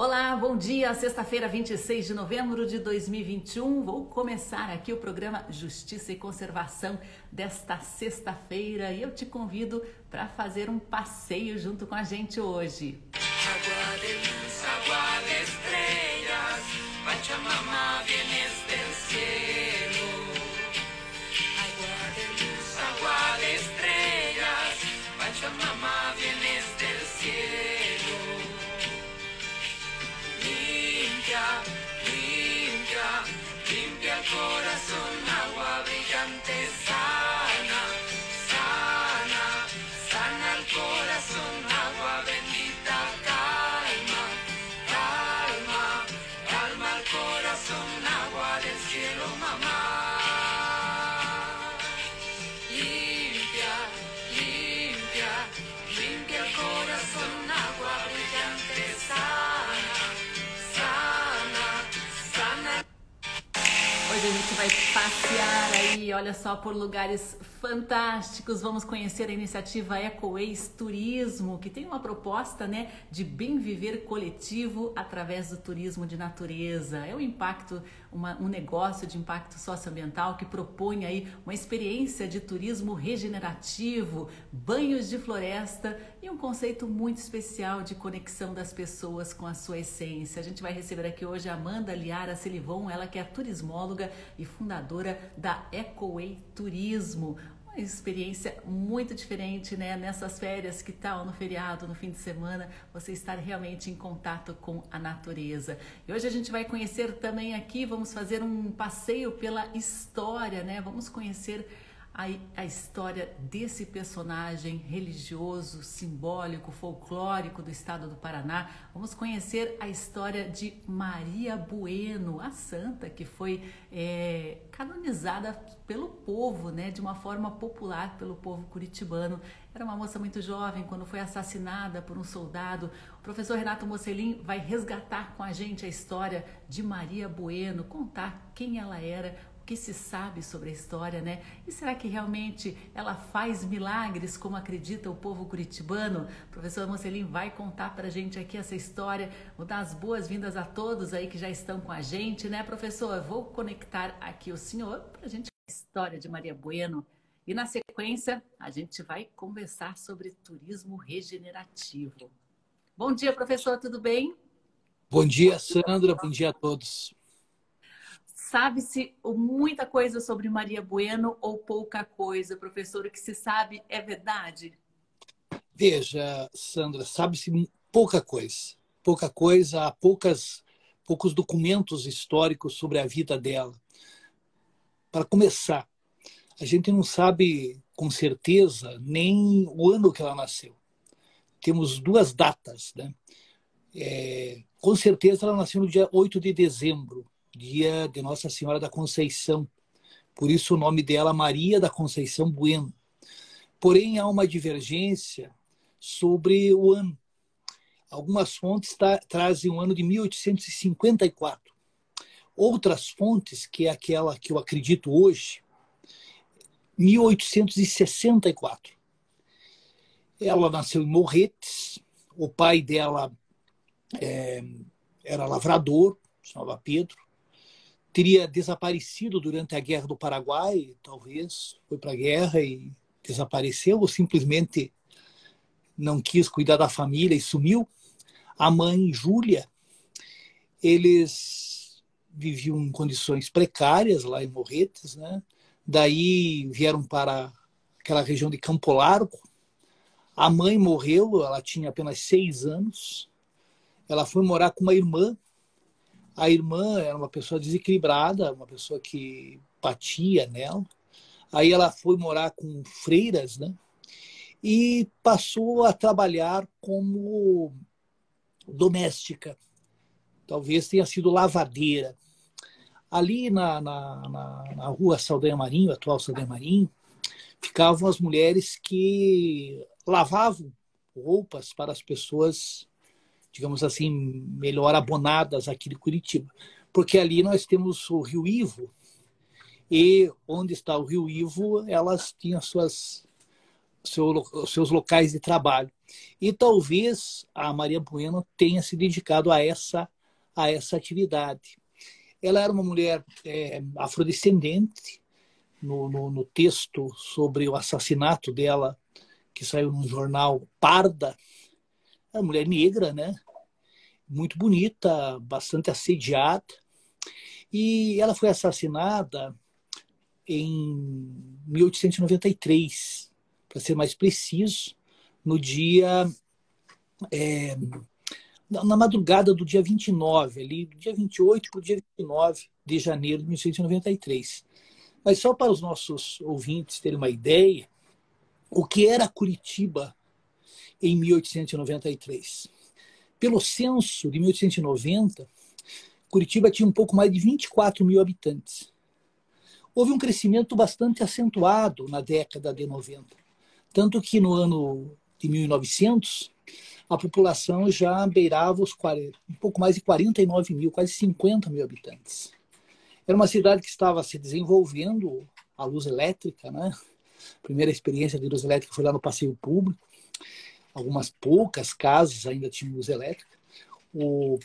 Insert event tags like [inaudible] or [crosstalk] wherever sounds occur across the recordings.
Olá, bom dia. Sexta-feira, 26 de novembro de 2021. Vou começar aqui o programa Justiça e Conservação desta sexta-feira e eu te convido para fazer um passeio junto com a gente hoje. Agua aí, olha só, por lugares fantásticos. Vamos conhecer a iniciativa EcoWays Turismo, que tem uma proposta, né, de bem viver coletivo através do turismo de natureza. É um impacto, uma, um negócio de impacto socioambiental que propõe aí uma experiência de turismo regenerativo, banhos de floresta e um conceito muito especial de conexão das pessoas com a sua essência. A gente vai receber aqui hoje a Amanda Liara Silivon, ela que é turismóloga e fundadora da EcoWay Turismo experiência muito diferente, né? Nessas férias, que tal no feriado, no fim de semana, você estar realmente em contato com a natureza. E hoje a gente vai conhecer também aqui, vamos fazer um passeio pela história, né? Vamos conhecer a, a história desse personagem religioso, simbólico, folclórico do estado do Paraná. Vamos conhecer a história de Maria Bueno, a santa que foi é, canonizada pelo povo, né, de uma forma popular pelo povo curitibano. Era uma moça muito jovem quando foi assassinada por um soldado. O professor Renato Mocelin vai resgatar com a gente a história de Maria Bueno, contar quem ela era, que se sabe sobre a história, né? E será que realmente ela faz milagres como acredita o povo curitibano? O professor Mocelin vai contar para a gente aqui essa história. Vou dar as boas-vindas a todos aí que já estão com a gente, né, professor? Vou conectar aqui o senhor para a gente a história de Maria Bueno. E na sequência, a gente vai conversar sobre turismo regenerativo. Bom dia, professor, tudo bem? Bom dia, Sandra. Bom dia a todos. Sabe-se muita coisa sobre Maria Bueno ou pouca coisa, professor? O que se sabe é verdade? Veja, Sandra, sabe-se pouca coisa. Pouca coisa, há poucas, poucos documentos históricos sobre a vida dela. Para começar, a gente não sabe com certeza nem o ano que ela nasceu. Temos duas datas, né? É, com certeza ela nasceu no dia 8 de dezembro dia de Nossa Senhora da Conceição. Por isso o nome dela Maria da Conceição Bueno. Porém, há uma divergência sobre o ano. Algumas fontes tá, trazem o ano de 1854. Outras fontes, que é aquela que eu acredito hoje, 1864. Ela nasceu em Morretes, o pai dela é, era lavrador, chamava Pedro, teria desaparecido durante a Guerra do Paraguai, talvez foi para a guerra e desapareceu, ou simplesmente não quis cuidar da família e sumiu. A mãe, Júlia, eles viviam em condições precárias lá em Morretes, né? Daí vieram para aquela região de Campo Largo. A mãe morreu, ela tinha apenas seis anos. Ela foi morar com uma irmã a irmã era uma pessoa desequilibrada, uma pessoa que batia nela. Aí ela foi morar com freiras, né? E passou a trabalhar como doméstica. Talvez tenha sido lavadeira. Ali na, na, na, na rua Saldanha Marinho, atual Saldanha Marinho, ficavam as mulheres que lavavam roupas para as pessoas digamos assim, melhor abonadas aqui de Curitiba. Porque ali nós temos o Rio Ivo, e onde está o Rio Ivo, elas tinham suas seu, seus locais de trabalho. E talvez a Maria Bueno tenha se dedicado a essa, a essa atividade. Ela era uma mulher é, afrodescendente. No, no, no texto sobre o assassinato dela, que saiu no jornal Parda, uma mulher negra, né? Muito bonita, bastante assediada. E ela foi assassinada em 1893, para ser mais preciso, no dia. É, na madrugada do dia 29, ali, do dia 28 para o dia 29 de janeiro de 1893. Mas só para os nossos ouvintes terem uma ideia, o que era Curitiba em 1893? Pelo censo de 1890, Curitiba tinha um pouco mais de 24 mil habitantes. Houve um crescimento bastante acentuado na década de 90. Tanto que no ano de 1900, a população já beirava os 40, um pouco mais de 49 mil, quase 50 mil habitantes. Era uma cidade que estava se desenvolvendo a luz elétrica, né? A primeira experiência de luz elétrica foi lá no passeio público. Algumas poucas casas ainda tinham luz elétrica. O,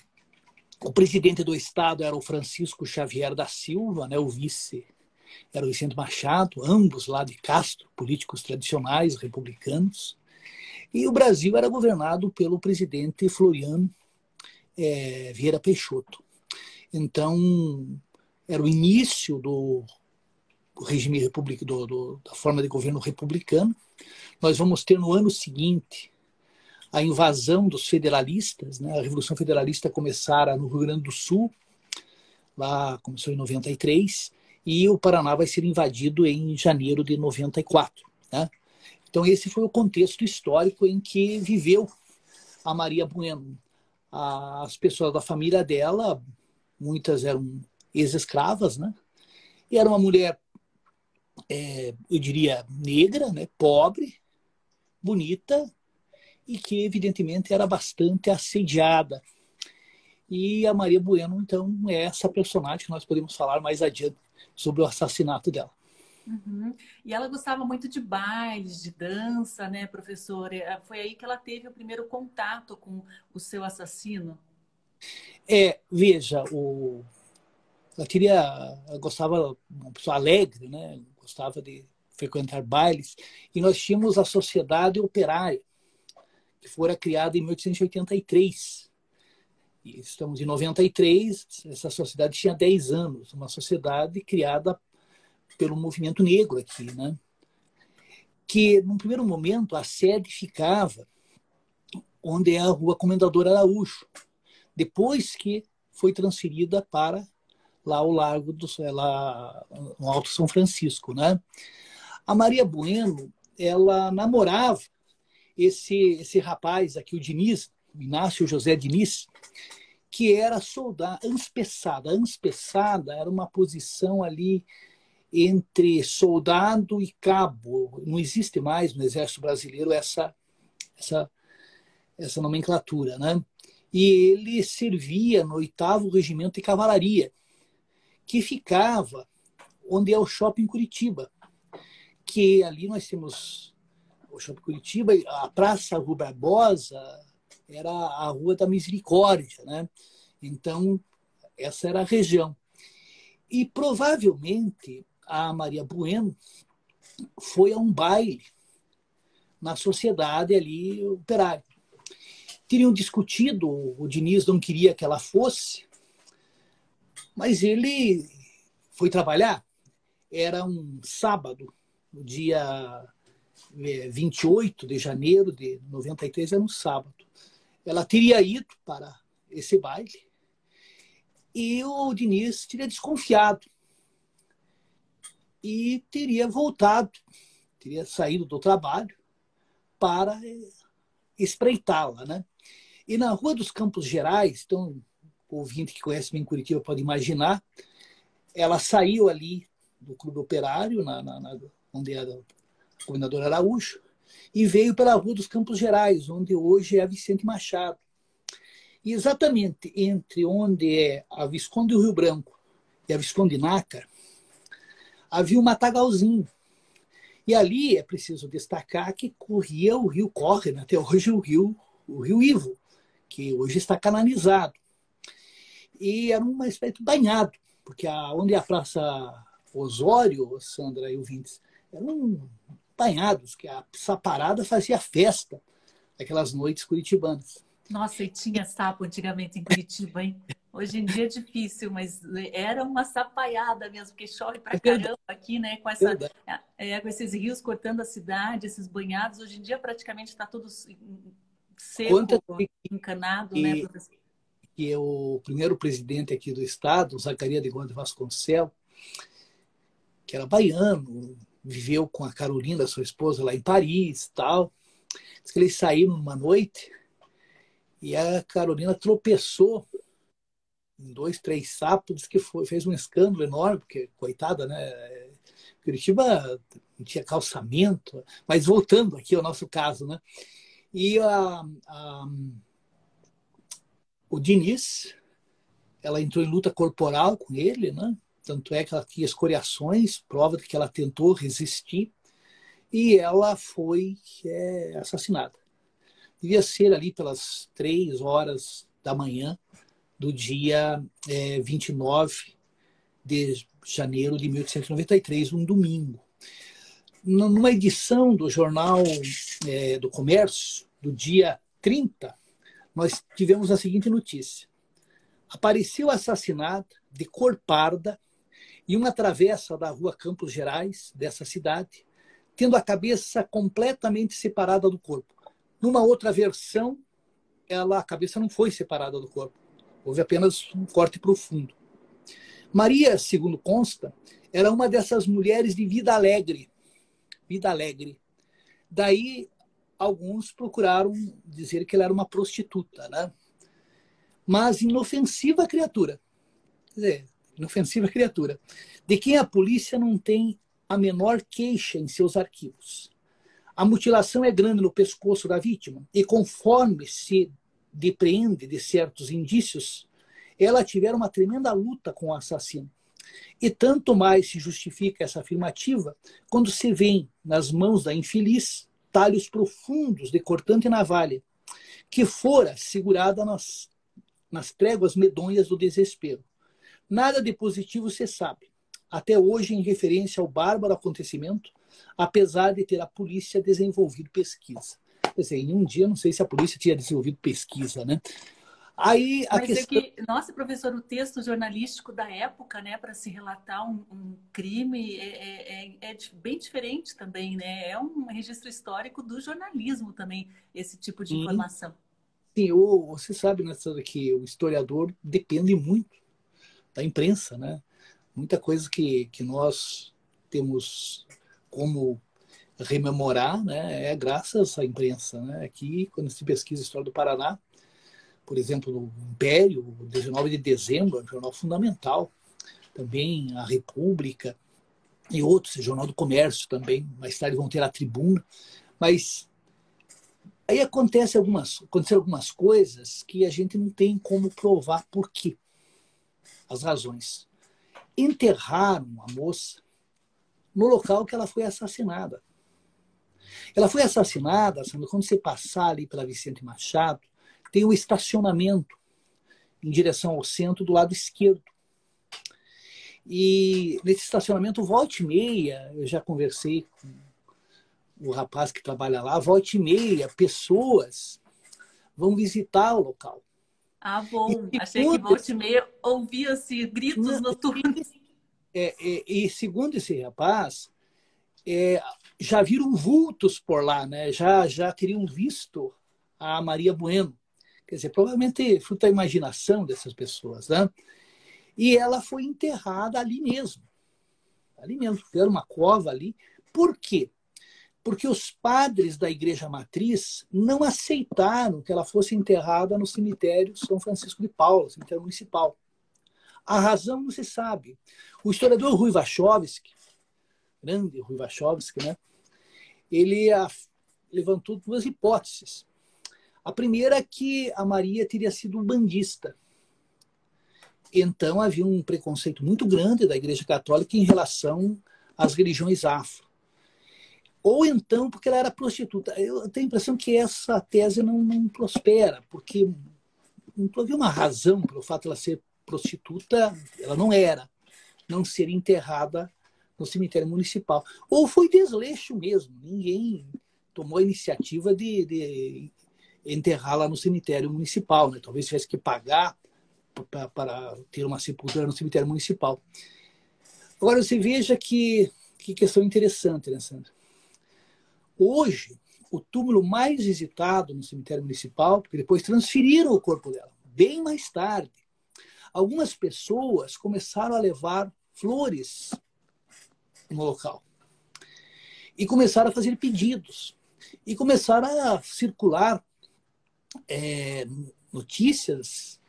o presidente do estado era o Francisco Xavier da Silva, né? O vice era o Vicente Machado, ambos lá de Castro, políticos tradicionais republicanos. E o Brasil era governado pelo presidente Floriano é, Vieira Peixoto. Então, era o início do regime republicano, da forma de governo republicano. Nós vamos ter no ano seguinte a invasão dos federalistas, né? a Revolução Federalista começara no Rio Grande do Sul, lá começou em 93, e o Paraná vai ser invadido em janeiro de 94. Né? Então, esse foi o contexto histórico em que viveu a Maria Bueno. As pessoas da família dela, muitas eram ex-escravas, né? E era uma mulher, é, eu diria, negra, né? pobre, bonita e que, evidentemente, era bastante assediada. E a Maria Bueno, então, é essa personagem que nós podemos falar mais adiante sobre o assassinato dela. Uhum. E ela gostava muito de bailes, de dança, né, professora? É, foi aí que ela teve o primeiro contato com o seu assassino? É, veja, o... ela queria, ela gostava, uma pessoa alegre, né? Gostava de frequentar bailes. E nós tínhamos a Sociedade Operária, que fora criada em 1883. E estamos em 93, essa sociedade tinha 10 anos, uma sociedade criada pelo movimento negro aqui, né? que, num primeiro momento, a sede ficava onde é a rua Comendador Araújo, depois que foi transferida para lá o Largo do lá no Alto São Francisco, né? A Maria Bueno, ela namorava esse esse rapaz aqui, o Diniz, Inácio José Diniz, que era soldado, anspeçada. Anspeçada era uma posição ali entre soldado e cabo. Não existe mais no Exército Brasileiro essa, essa, essa nomenclatura. Né? E ele servia no oitavo Regimento de Cavalaria, que ficava onde é o Shopping Curitiba. Que ali nós temos o Shopping Curitiba, a Praça Rua Barbosa era a Rua da Misericórdia. Né? Então, essa era a região. E provavelmente a Maria Bueno foi a um baile na sociedade ali operária. Teriam discutido, o Diniz não queria que ela fosse, mas ele foi trabalhar. Era um sábado, dia 28 é, de janeiro de 93, era um sábado. Ela teria ido para esse baile e o Diniz teria desconfiado e teria voltado, teria saído do trabalho para espreitá-la. Né? E na Rua dos Campos Gerais, então, o ouvinte que conhece bem Curitiba pode imaginar, ela saiu ali do Clube Operário, na, na, na onde era governador Araújo, e veio pela Rua dos Campos Gerais, onde hoje é a Vicente Machado. E exatamente entre onde é a Visconde do Rio Branco e a Visconde Nácar, havia um matagalzinho. E ali é preciso destacar que corria o rio, corre né, até hoje o rio, o rio Ivo, que hoje está canalizado. E era uma espécie de banhado, porque a, onde é a Praça Osório, Sandra e ouvintes, eram banhados, que a saparada fazia festa aquelas noites curitibanas. Nossa, e tinha sapo antigamente em Curitiba, hein? Hoje em dia é difícil, mas era uma sapaiada mesmo, porque chove pra é caramba aqui, né? Com, essa, é, com esses rios cortando a cidade, esses banhados. Hoje em dia praticamente está tudo seco, Quanto encanado, né, professor? Que é o primeiro presidente aqui do estado, Zacaria de Gonda Vasconcelos, que era baiano, viveu com a Carolina, sua esposa, lá em Paris tal. Diz que eles saíram numa noite e a Carolina tropeçou em dois, três sapos, que foi, fez um escândalo enorme, porque, coitada, né? Curitiba não tinha calçamento, mas voltando aqui ao nosso caso, né? E a, a, o Diniz, ela entrou em luta corporal com ele, né? Tanto é que ela tinha escoriações, prova de que ela tentou resistir, e ela foi é, assassinada devia ser ali pelas três horas da manhã do dia é, 29 de janeiro de 1893, um domingo. Numa edição do Jornal é, do Comércio, do dia 30, nós tivemos a seguinte notícia. Apareceu assassinada de cor parda em uma travessa da rua Campos Gerais, dessa cidade, tendo a cabeça completamente separada do corpo. Numa outra versão, ela, a cabeça não foi separada do corpo. Houve apenas um corte profundo. Maria, segundo consta, era uma dessas mulheres de vida alegre. Vida alegre. Daí, alguns procuraram dizer que ela era uma prostituta, né? Mas inofensiva criatura. Quer dizer, inofensiva [laughs] criatura. De quem a polícia não tem a menor queixa em seus arquivos. A mutilação é grande no pescoço da vítima e conforme se depreende de certos indícios, ela tiver uma tremenda luta com o assassino. E tanto mais se justifica essa afirmativa quando se vê nas mãos da infeliz talhos profundos de cortante navalha, que fora segurada nas, nas tréguas medonhas do desespero. Nada de positivo se sabe, até hoje em referência ao bárbaro acontecimento apesar de ter a polícia desenvolvido pesquisa. Quer dizer, em um dia, não sei se a polícia tinha desenvolvido pesquisa, né? Aí, a Mas é questão... é que, nossa, professor, o texto jornalístico da época, né, para se relatar um, um crime é, é, é, é, bem diferente também, né? É um registro histórico do jornalismo também, esse tipo de Sim. informação. Sim, o, você sabe, né, que o historiador depende muito da imprensa, né? Muita coisa que, que nós temos como rememorar, né, é graças à imprensa. Né? Aqui, quando se pesquisa a história do Paraná, por exemplo, no Império, 19 de dezembro, é um jornal fundamental. Também a República e outros, Jornal do Comércio também, mais tarde vão ter a Tribuna. Mas aí acontece algumas, aconteceram algumas coisas que a gente não tem como provar por quê. As razões. Enterraram a moça no local que ela foi assassinada. Ela foi assassinada, quando você passar ali pela Vicente Machado, tem um estacionamento em direção ao centro do lado esquerdo. E nesse estacionamento, volta e meia, eu já conversei com o rapaz que trabalha lá, volta e meia, pessoas vão visitar o local. Ah, bom. E, Achei que volta meia ouvia-se gritos noturnos. É, é, e segundo esse rapaz, é, já viram vultos por lá, né? já, já teriam visto a Maria Bueno. Quer dizer, provavelmente fruto da imaginação dessas pessoas. Né? E ela foi enterrada ali mesmo. Ali mesmo, era uma cova ali. Por quê? Porque os padres da igreja matriz não aceitaram que ela fosse enterrada no cemitério São Francisco de Paula, cemitério municipal. A razão não se sabe. O historiador Rui Wachowski, grande Rui Wachowski, né? ele levantou duas hipóteses. A primeira é que a Maria teria sido bandista. Então havia um preconceito muito grande da Igreja Católica em relação às religiões afro. Ou então porque ela era prostituta. Eu tenho a impressão que essa tese não, não prospera, porque não havia uma razão pelo fato de ela ser prostituta, ela não era, não ser enterrada no cemitério municipal. Ou foi desleixo mesmo, ninguém tomou a iniciativa de, de enterrá-la no cemitério municipal, né? talvez tivesse que pagar para ter uma sepultura no cemitério municipal. Agora você veja que, que questão interessante, né, Sandra? Hoje, o túmulo mais visitado no cemitério municipal, porque depois transferiram o corpo dela, bem mais tarde, algumas pessoas começaram a levar flores no local. E começaram a fazer pedidos. E começaram a circular é, notícias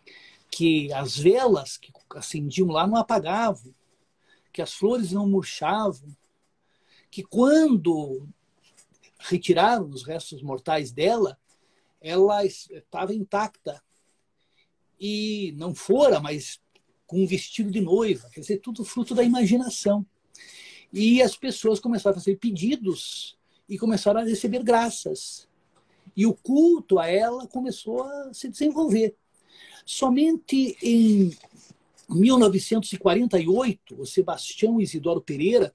que as velas que acendiam lá não apagavam, que as flores não murchavam, que quando retiraram os restos mortais dela, ela estava intacta e não fora, mas com um vestido de noiva, quer dizer, tudo fruto da imaginação. E as pessoas começaram a fazer pedidos e começaram a receber graças. E o culto a ela começou a se desenvolver. Somente em 1948, o Sebastião Isidoro Pereira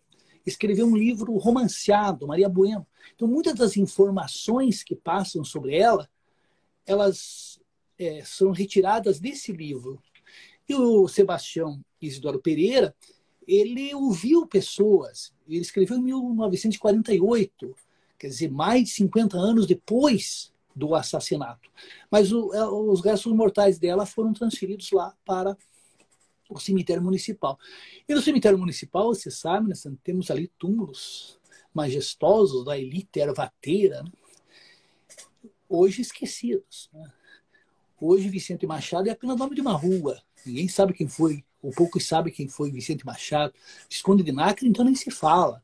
escreveu um livro romanceado, Maria Bueno. Então, muitas das informações que passam sobre ela, elas é, são retiradas desse livro. E o Sebastião Isidoro Pereira, ele ouviu pessoas, ele escreveu em 1948, quer dizer, mais de 50 anos depois do assassinato. Mas o, é, os restos mortais dela foram transferidos lá para o cemitério municipal. E no cemitério municipal, você sabe, né, temos ali túmulos majestosos da elite ervateira, né? hoje esquecidos. Né? Hoje Vicente Machado é apenas nome de uma rua. Ninguém sabe quem foi, ou poucos sabem quem foi Vicente Machado. Esconde de Nacre, então nem se fala.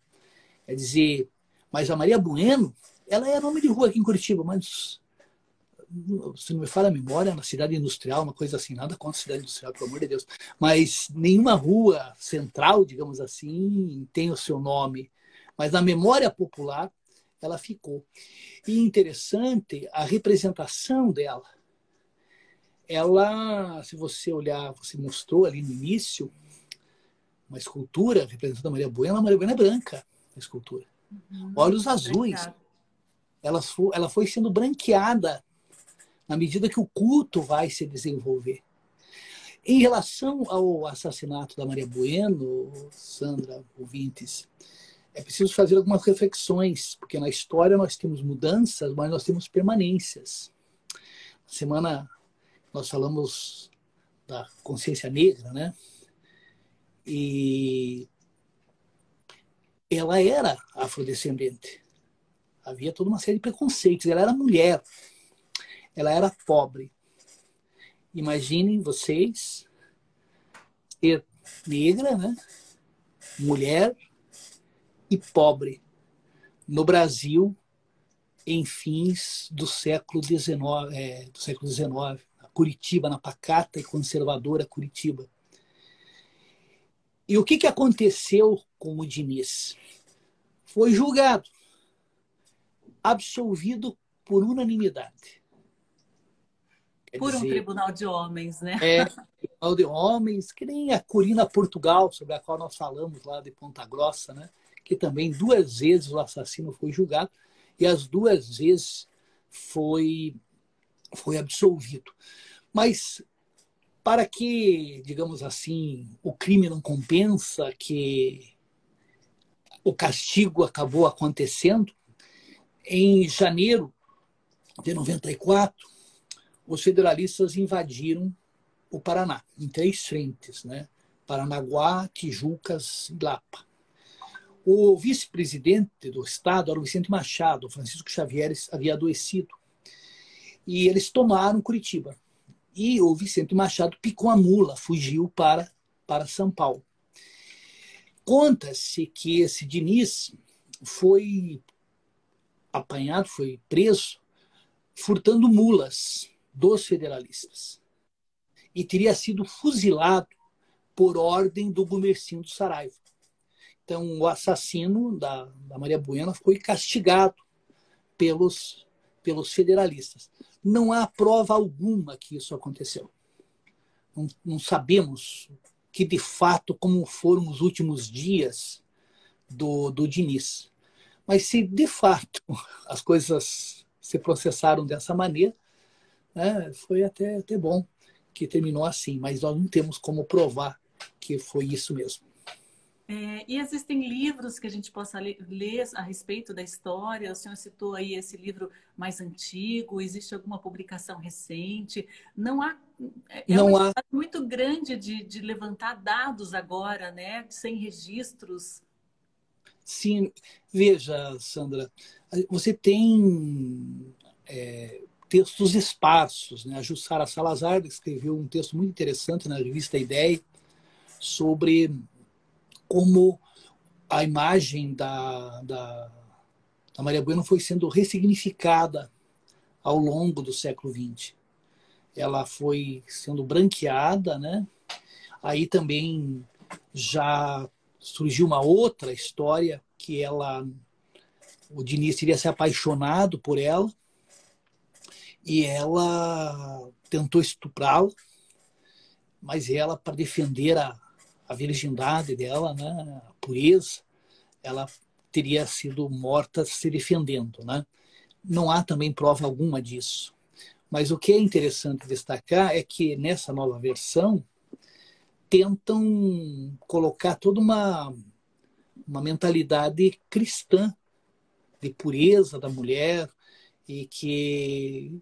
Quer dizer, mas a Maria Bueno, ela é nome de rua aqui em Curitiba, mas se não me falha a memória, na cidade industrial, uma coisa assim, nada contra a cidade industrial, pelo amor de Deus, mas nenhuma rua central, digamos assim, tem o seu nome, mas na memória popular ela ficou. E interessante a representação dela. Ela, se você olhar, você mostrou ali no início uma escultura representando a Maria Bueno, a Maria Bueno é branca, a escultura. Uhum, Olhos azuis. Ela foi, ela foi sendo branqueada na medida que o culto vai se desenvolver. Em relação ao assassinato da Maria Bueno, Sandra, ouvintes, é preciso fazer algumas reflexões, porque na história nós temos mudanças, mas nós temos permanências. Na semana nós falamos da consciência negra, né? E ela era afrodescendente. Havia toda uma série de preconceitos. Ela era mulher ela era pobre. Imaginem vocês negra, né? mulher e pobre no Brasil em fins do século XIX, é, do século XIX, Curitiba, na pacata e conservadora Curitiba. E o que, que aconteceu com o Diniz? Foi julgado, absolvido por unanimidade. Por dizer, um tribunal de homens, né? É, tribunal de homens, que nem a Corina Portugal, sobre a qual nós falamos lá de Ponta Grossa, né? Que também duas vezes o assassino foi julgado e as duas vezes foi, foi absolvido. Mas para que, digamos assim, o crime não compensa, que o castigo acabou acontecendo, em janeiro de 94, os federalistas invadiram o Paraná, em três frentes, né? Paranaguá, Tijucas e Lapa. O vice-presidente do Estado era o Vicente Machado, Francisco Xavier havia adoecido. E eles tomaram Curitiba. E o Vicente Machado picou a mula, fugiu para, para São Paulo. Conta-se que esse Diniz foi apanhado, foi preso, furtando mulas dos federalistas. E teria sido fuzilado por ordem do Gumercindo Saraiva, Então, o assassino da, da Maria Buena foi castigado pelos, pelos federalistas. Não há prova alguma que isso aconteceu. Não, não sabemos que, de fato, como foram os últimos dias do, do Diniz. Mas se, de fato, [laughs] as coisas se processaram dessa maneira, né, foi até, até bom que terminou assim, mas nós não temos como provar que foi isso mesmo. É, e existem livros que a gente possa ler, a respeito da história? O senhor citou aí esse livro mais antigo, existe alguma publicação recente? Não há. É, é Não há. muito grande de, de levantar dados agora, né? Sem registros. Sim, veja, Sandra, você tem é, textos esparsos. Né? A Jussara Salazar escreveu um texto muito interessante na revista Ideia sobre como a imagem da, da, da Maria Bueno foi sendo ressignificada ao longo do século XX. Ela foi sendo branqueada, né? Aí também já surgiu uma outra história que ela, o Diniz teria se apaixonado por ela e ela tentou estuprá-la, mas ela, para defender a, a virgindade dela, né, a pureza, ela teria sido morta se defendendo. Né? Não há também prova alguma disso. Mas o que é interessante destacar é que nessa nova versão tentam colocar toda uma, uma mentalidade cristã de pureza da mulher e que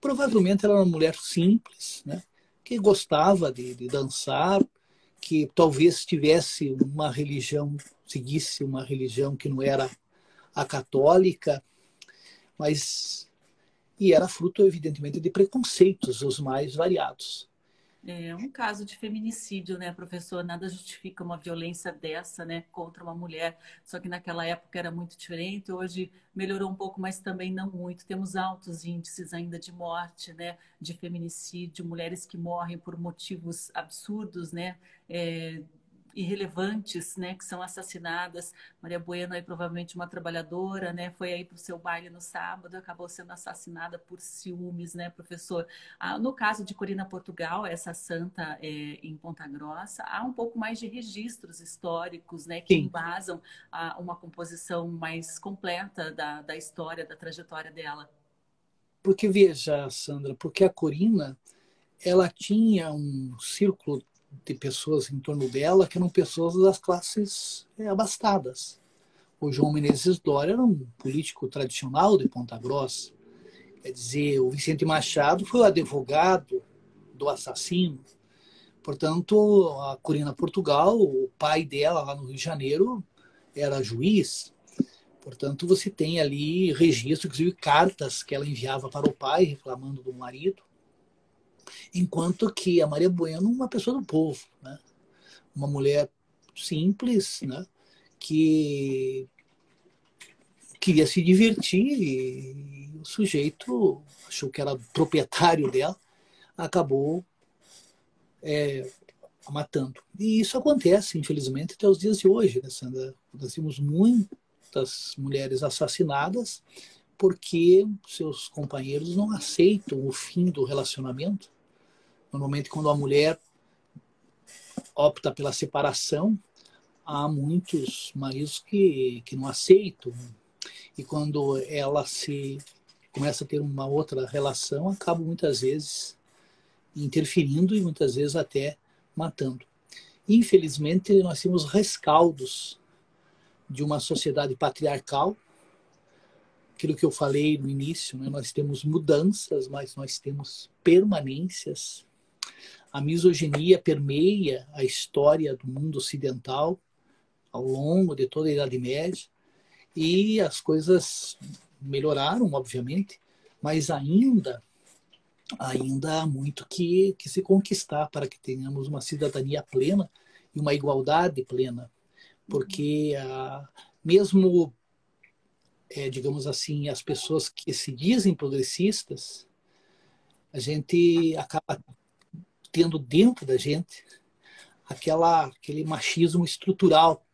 provavelmente era uma mulher simples, né? que gostava de, de dançar, que talvez tivesse uma religião, seguisse uma religião que não era a católica, mas e era fruto evidentemente de preconceitos os mais variados. É um caso de feminicídio, né, professor? Nada justifica uma violência dessa, né, contra uma mulher. Só que naquela época era muito diferente. Hoje melhorou um pouco, mas também não muito. Temos altos índices ainda de morte, né, de feminicídio, mulheres que morrem por motivos absurdos, né, é, irrelevantes, né, que são assassinadas. Maria Bueno aí provavelmente uma trabalhadora, né, foi aí para o seu baile no sábado, acabou sendo assassinada por ciúmes, né, professor. Ah, no caso de Corina Portugal, essa santa é, em Ponta Grossa, há um pouco mais de registros históricos, né, que Sim. embasam a, uma composição mais completa da, da história, da trajetória dela. Porque veja, Sandra, porque a Corina ela tinha um círculo de pessoas em torno dela que eram pessoas das classes é, abastadas. O João Menezes Dória era um político tradicional de Ponta Grossa. Quer dizer, o Vicente Machado foi o advogado do assassino. Portanto, a Corina Portugal, o pai dela lá no Rio de Janeiro, era juiz. Portanto, você tem ali registro, inclusive cartas que ela enviava para o pai reclamando do marido enquanto que a Maria Bueno uma pessoa do povo, né? uma mulher simples, né? que queria se divertir e o sujeito achou que era proprietário dela, acabou é, matando. E isso acontece, infelizmente, até os dias de hoje, né, Sandra? Nós temos muitas mulheres assassinadas porque seus companheiros não aceitam o fim do relacionamento Normalmente, quando a mulher opta pela separação, há muitos maridos que, que não aceitam. E quando ela se começa a ter uma outra relação, acaba muitas vezes interferindo e muitas vezes até matando. Infelizmente, nós temos rescaldos de uma sociedade patriarcal. Aquilo que eu falei no início, né? nós temos mudanças, mas nós temos permanências a misoginia permeia a história do mundo ocidental ao longo de toda a Idade Média e as coisas melhoraram, obviamente, mas ainda ainda há muito que, que se conquistar para que tenhamos uma cidadania plena e uma igualdade plena, porque ah, mesmo é, digamos assim as pessoas que se dizem progressistas a gente acaba tendo dentro da gente aquela, aquele machismo estrutural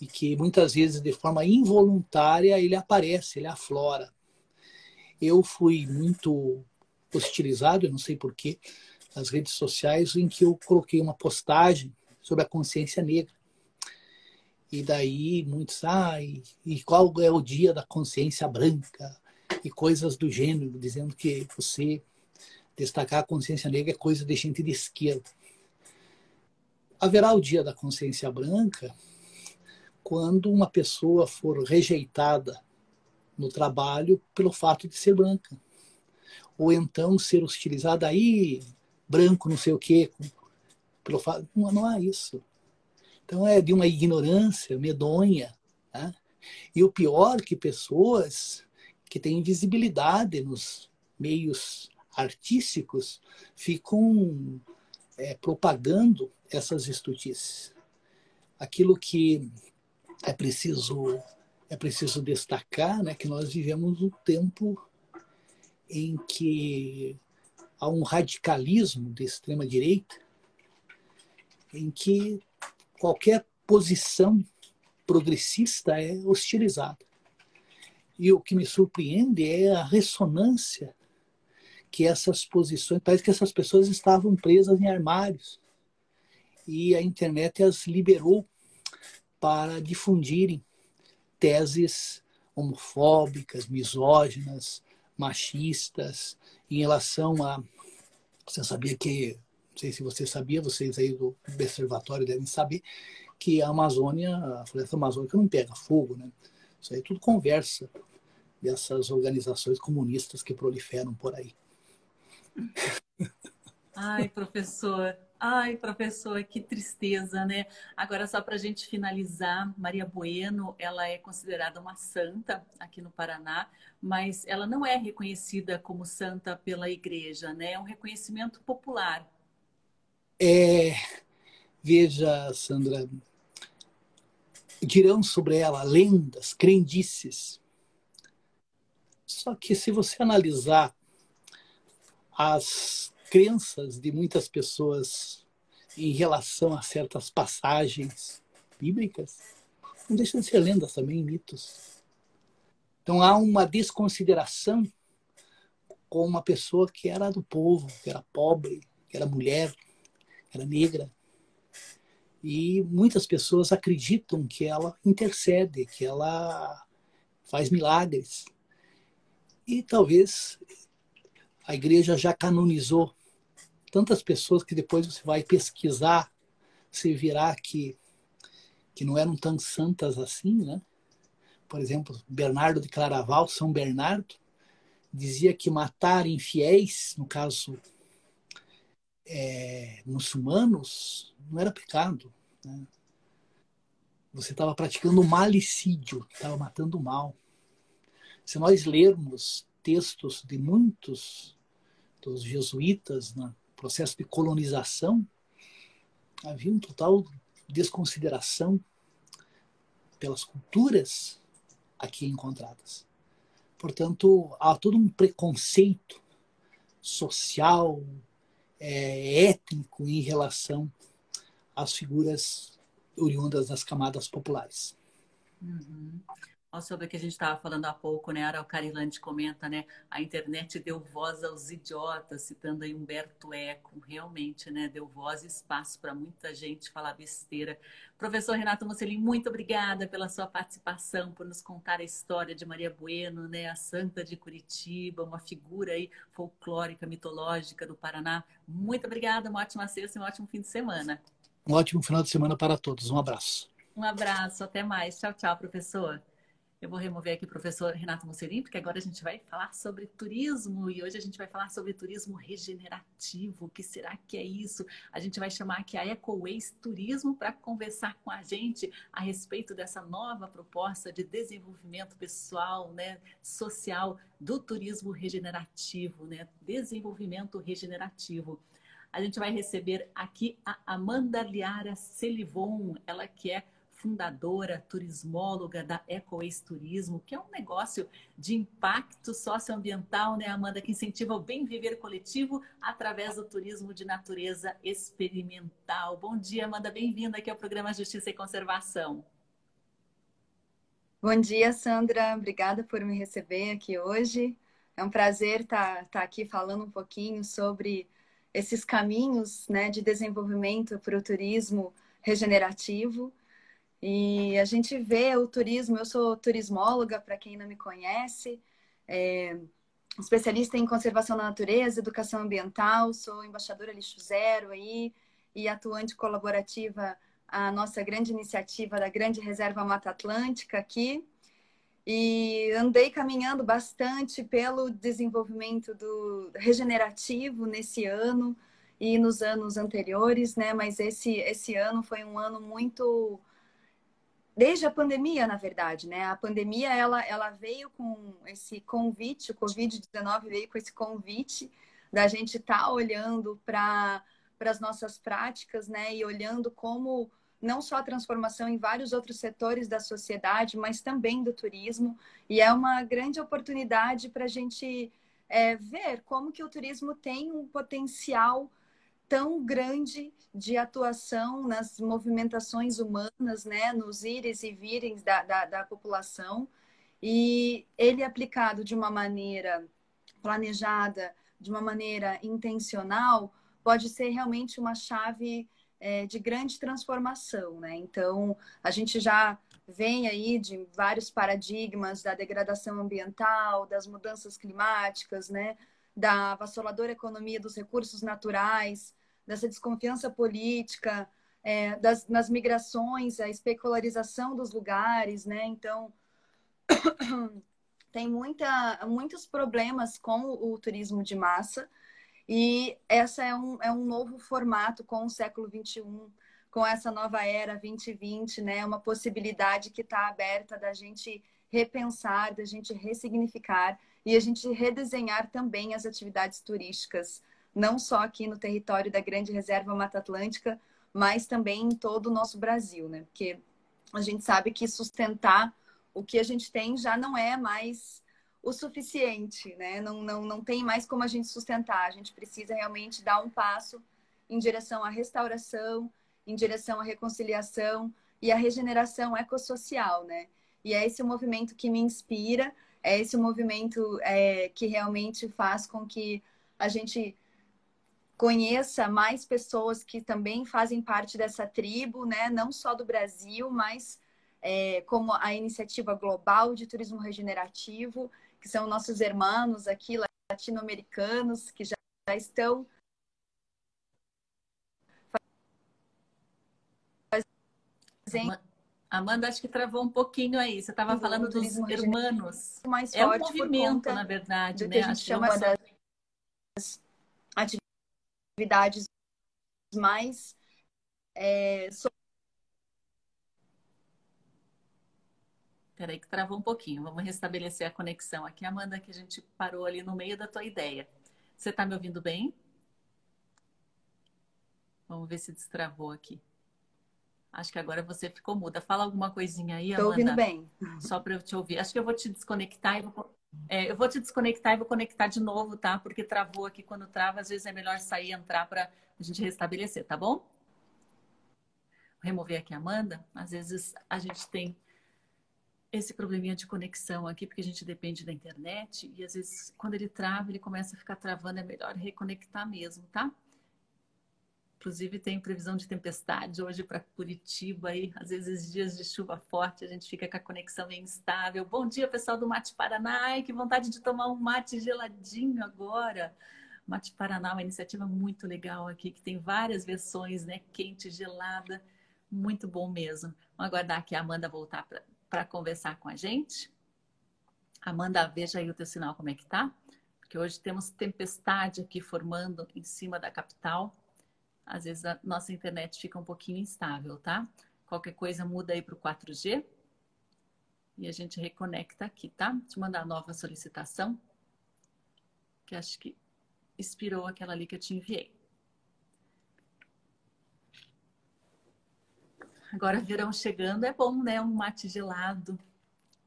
e que muitas vezes de forma involuntária ele aparece, ele aflora. Eu fui muito hostilizado, eu não sei porquê, nas redes sociais, em que eu coloquei uma postagem sobre a consciência negra. E daí muitos, ah, e, e qual é o dia da consciência branca? E coisas do gênero, dizendo que você destacar a consciência negra é coisa de gente de esquerda. Haverá o dia da consciência branca quando uma pessoa for rejeitada no trabalho pelo fato de ser branca. Ou então ser hostilizada aí, branco, não sei o quê, pelo fato. Não, não há isso. Então é de uma ignorância medonha. Né? E o pior que pessoas que têm visibilidade nos meios artísticos ficam é, propagando essas estutices. Aquilo que é preciso é preciso destacar, né, que nós vivemos um tempo em que há um radicalismo de extrema direita, em que qualquer posição progressista é hostilizada. E o que me surpreende é a ressonância que essas posições, parece que essas pessoas estavam presas em armários e a internet as liberou para difundirem teses homofóbicas, misóginas, machistas, em relação a. Você sabia que, não sei se você sabia, vocês aí do observatório devem saber, que a Amazônia, a floresta amazônica não pega fogo, né? Isso aí é tudo conversa dessas organizações comunistas que proliferam por aí. Ai, professor, Ai, professor, que tristeza, né? Agora, só para a gente finalizar, Maria Bueno, ela é considerada uma santa aqui no Paraná, mas ela não é reconhecida como santa pela igreja, né? É um reconhecimento popular. É, veja, Sandra, dirão sobre ela lendas, crendices. Só que se você analisar as crenças de muitas pessoas em relação a certas passagens bíblicas não deixam de ser lendas também, mitos. Então há uma desconsideração com uma pessoa que era do povo, que era pobre, que era mulher, que era negra. E muitas pessoas acreditam que ela intercede, que ela faz milagres. E talvez a igreja já canonizou tantas pessoas que depois você vai pesquisar, você virá que, que não eram tão santas assim, né? Por exemplo, Bernardo de Claraval, São Bernardo, dizia que matar infiéis, no caso é, muçulmanos, não era pecado. Né? Você estava praticando malicídio, estava matando o mal. Se nós lermos textos de muitos dos jesuítas na processo de colonização, havia um total desconsideração pelas culturas aqui encontradas. Portanto, há todo um preconceito social, é, étnico em relação às figuras oriundas das camadas populares. Uhum sobre o que a gente estava falando há pouco, né? A Araucarilante comenta, né? A internet deu voz aos idiotas, citando aí Humberto Eco. Realmente, né? Deu voz e espaço para muita gente falar besteira. Professor Renato Mocelin, muito obrigada pela sua participação, por nos contar a história de Maria Bueno, né? A santa de Curitiba, uma figura aí folclórica, mitológica do Paraná. Muito obrigada, uma ótima sexta e um ótimo fim de semana. Um ótimo final de semana para todos. Um abraço. Um abraço, até mais. Tchau, tchau, professor. Eu vou remover aqui o professor Renato Musserim, porque agora a gente vai falar sobre turismo e hoje a gente vai falar sobre turismo regenerativo. O que será que é isso? A gente vai chamar aqui a EcoWays Turismo para conversar com a gente a respeito dessa nova proposta de desenvolvimento pessoal, né, social do turismo regenerativo, né, desenvolvimento regenerativo. A gente vai receber aqui a Amanda Liara Selivon, ela que é fundadora, turismóloga da EcoWays Turismo, que é um negócio de impacto socioambiental, né, Amanda, que incentiva o bem viver coletivo através do turismo de natureza experimental. Bom dia, Amanda, bem-vinda aqui ao programa Justiça e Conservação. Bom dia, Sandra. Obrigada por me receber aqui hoje. É um prazer estar, tá, tá aqui falando um pouquinho sobre esses caminhos né, de desenvolvimento para o turismo regenerativo. E a gente vê o turismo, eu sou turismóloga, para quem não me conhece, é, especialista em conservação da natureza, educação ambiental, sou embaixadora Lixo Zero aí e atuante colaborativa a nossa grande iniciativa da Grande Reserva Mata Atlântica aqui. E andei caminhando bastante pelo desenvolvimento do regenerativo nesse ano e nos anos anteriores, né? Mas esse, esse ano foi um ano muito desde a pandemia, na verdade, né? A pandemia ela, ela veio com esse convite, o Covid-19 veio com esse convite da gente estar tá olhando para as nossas práticas, né? E olhando como não só a transformação em vários outros setores da sociedade, mas também do turismo. E é uma grande oportunidade para a gente é, ver como que o turismo tem um potencial tão grande de atuação nas movimentações humanas, né, nos ires e virens da, da, da população. E ele aplicado de uma maneira planejada, de uma maneira intencional, pode ser realmente uma chave é, de grande transformação, né? Então, a gente já vem aí de vários paradigmas da degradação ambiental, das mudanças climáticas, né? Da vassoladora economia dos recursos naturais, dessa desconfiança política, é, das, nas migrações, a especularização dos lugares, né? Então, [clears throat] tem muita, muitos problemas com o turismo de massa, e essa é um, é um novo formato com o século XXI, com essa nova era 2020, né? Uma possibilidade que está aberta da gente repensar, da gente ressignificar e a gente redesenhar também as atividades turísticas, não só aqui no território da Grande Reserva Mata Atlântica, mas também em todo o nosso Brasil, né? Porque a gente sabe que sustentar o que a gente tem já não é mais o suficiente, né? Não, não, não tem mais como a gente sustentar. A gente precisa realmente dar um passo em direção à restauração, em direção à reconciliação e à regeneração ecossocial, né? E é esse o movimento que me inspira, é esse o movimento é, que realmente faz com que a gente conheça mais pessoas que também fazem parte dessa tribo, né? Não só do Brasil, mas é, como a iniciativa global de turismo regenerativo que são nossos irmãos aqui, latino-americanos, que já, já estão fazendo. Amanda, acho que travou um pouquinho aí. Você estava falando dos irmãos. Mais é um movimento, na verdade, né? Que a gente chama das atividades mais é, Peraí que travou um pouquinho. Vamos restabelecer a conexão aqui, Amanda, que a gente parou ali no meio da tua ideia. Você está me ouvindo bem? Vamos ver se destravou aqui. Acho que agora você ficou muda. Fala alguma coisinha aí, Amanda. Estou ouvindo bem. Só para eu te ouvir. Acho que eu vou te desconectar e vou... É, eu vou te desconectar e vou conectar de novo, tá? Porque travou aqui. Quando trava, às vezes é melhor sair e entrar para a gente restabelecer, tá bom? Vou remover aqui a Amanda. Às vezes a gente tem esse probleminha de conexão aqui, porque a gente depende da internet e às vezes quando ele trava, ele começa a ficar travando, é melhor reconectar mesmo, tá? Inclusive tem previsão de tempestade hoje para Curitiba aí, às vezes dias de chuva forte, a gente fica com a conexão meio instável. Bom dia, pessoal do Mate Paraná. Ai, que vontade de tomar um mate geladinho agora. Mate Paraná, uma iniciativa muito legal aqui, que tem várias versões, né? Quente, gelada, muito bom mesmo. Vamos aguardar aqui a Amanda voltar para para conversar com a gente. Amanda, veja aí o teu sinal como é que tá. Porque hoje temos tempestade aqui formando em cima da capital. Às vezes a nossa internet fica um pouquinho instável, tá? Qualquer coisa muda aí para o 4G. E a gente reconecta aqui, tá? Te mandar nova solicitação. Que acho que inspirou aquela ali que eu te enviei. Agora, verão chegando, é bom, né? Um mate gelado.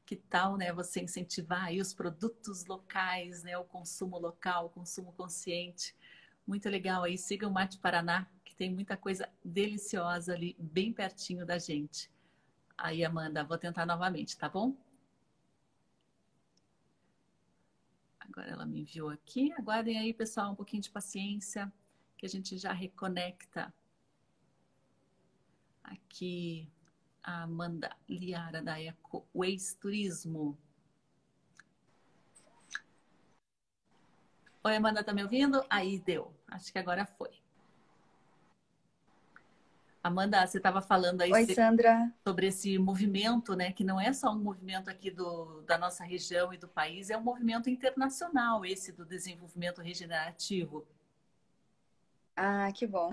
Que tal, né? Você incentivar aí os produtos locais, né? O consumo local, o consumo consciente. Muito legal aí. Siga o Mate Paraná, que tem muita coisa deliciosa ali, bem pertinho da gente. Aí, Amanda, vou tentar novamente, tá bom? Agora ela me enviou aqui. Aguardem aí, pessoal, um pouquinho de paciência, que a gente já reconecta. Aqui, a Amanda Liara, da Eco Waste Turismo. Oi, Amanda, tá me ouvindo? Aí deu. Acho que agora foi. Amanda, você estava falando aí Oi, sobre esse movimento, né? Que não é só um movimento aqui do, da nossa região e do país, é um movimento internacional, esse do desenvolvimento regenerativo. Ah, que bom.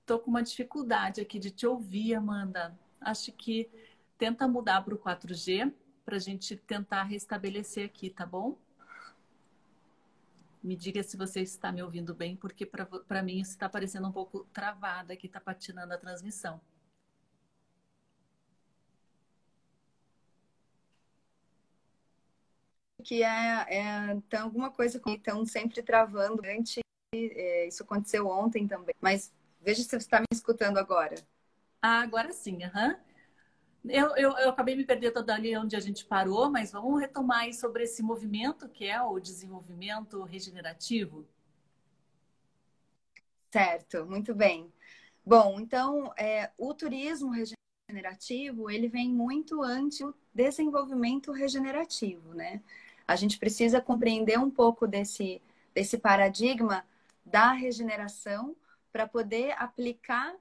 Estou com uma dificuldade aqui de te ouvir, Amanda. Acho que tenta mudar para o 4G para a gente tentar restabelecer aqui, tá bom? Me diga se você está me ouvindo bem, porque para mim isso está parecendo um pouco travada aqui, está patinando a transmissão. Que é, é tem alguma coisa que estão sempre travando. Antes, é, isso aconteceu ontem também. Mas veja se você está me escutando agora. Ah, agora sim, aham. Uhum. Eu, eu, eu acabei me perdendo ali onde a gente parou, mas vamos retomar aí sobre esse movimento que é o desenvolvimento regenerativo. Certo, muito bem. Bom, então é, o turismo regenerativo ele vem muito antes do desenvolvimento regenerativo, né? A gente precisa compreender um pouco desse, desse paradigma da regeneração para poder aplicar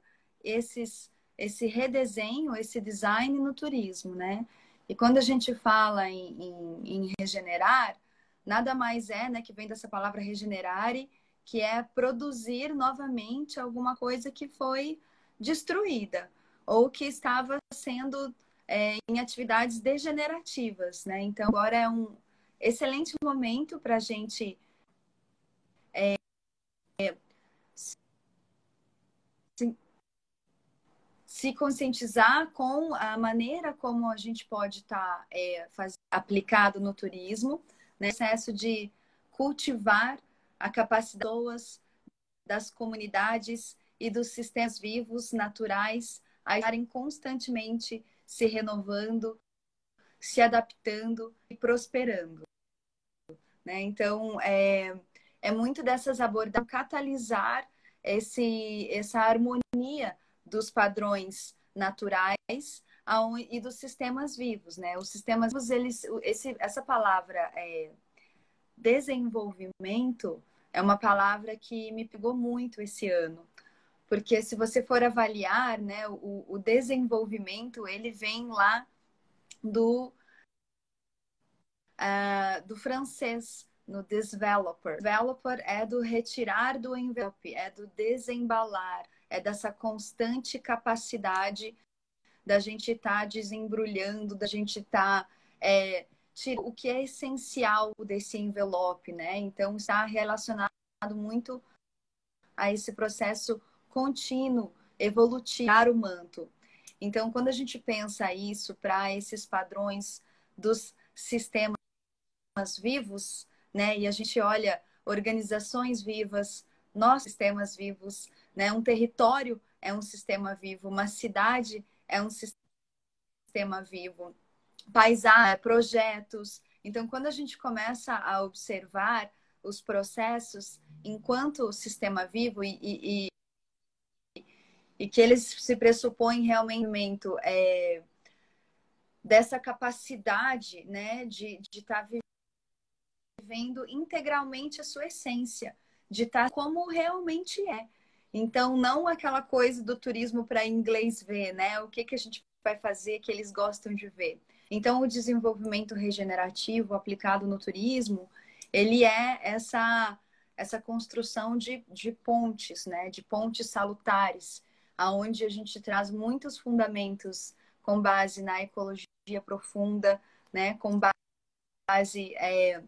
esses esse redesenho, esse design no turismo, né? E quando a gente fala em, em, em regenerar, nada mais é, né, que vem dessa palavra regenerare, que é produzir novamente alguma coisa que foi destruída ou que estava sendo é, em atividades degenerativas, né? Então agora é um excelente momento para a gente é, se conscientizar com a maneira como a gente pode estar tá, é, aplicado no turismo, né? processo de cultivar a capacidade das comunidades e dos sistemas vivos naturais a estarem constantemente se renovando, se adaptando e prosperando. Né? Então, é, é muito dessas abordagens catalisar esse, essa harmonia dos padrões naturais e dos sistemas vivos, né? Os sistemas vivos, eles, esse, essa palavra é, desenvolvimento é uma palavra que me pegou muito esse ano, porque se você for avaliar, né, o, o desenvolvimento ele vem lá do uh, do francês no developer. Developer é do retirar do envelope, é do desembalar, é dessa constante capacidade da gente estar tá desembrulhando, da gente estar tá, é, o que é essencial desse envelope, né? Então está relacionado muito a esse processo contínuo, evolutivo o manto. Então, quando a gente pensa isso para esses padrões dos sistemas vivos, né? E a gente olha organizações vivas, nossos sistemas vivos, né? Um território é um sistema vivo, uma cidade é um sistema vivo, paisagem, projetos. Então, quando a gente começa a observar os processos enquanto sistema vivo e, e, e, que eles se pressupõem realmente é, dessa capacidade né, de estar tá vivendo integralmente a sua essência, de estar tá como realmente é. Então, não aquela coisa do turismo para inglês ver, né? O que, que a gente vai fazer que eles gostam de ver. Então, o desenvolvimento regenerativo aplicado no turismo, ele é essa, essa construção de, de pontes, né? De pontes salutares, aonde a gente traz muitos fundamentos com base na ecologia profunda, né? Com base é,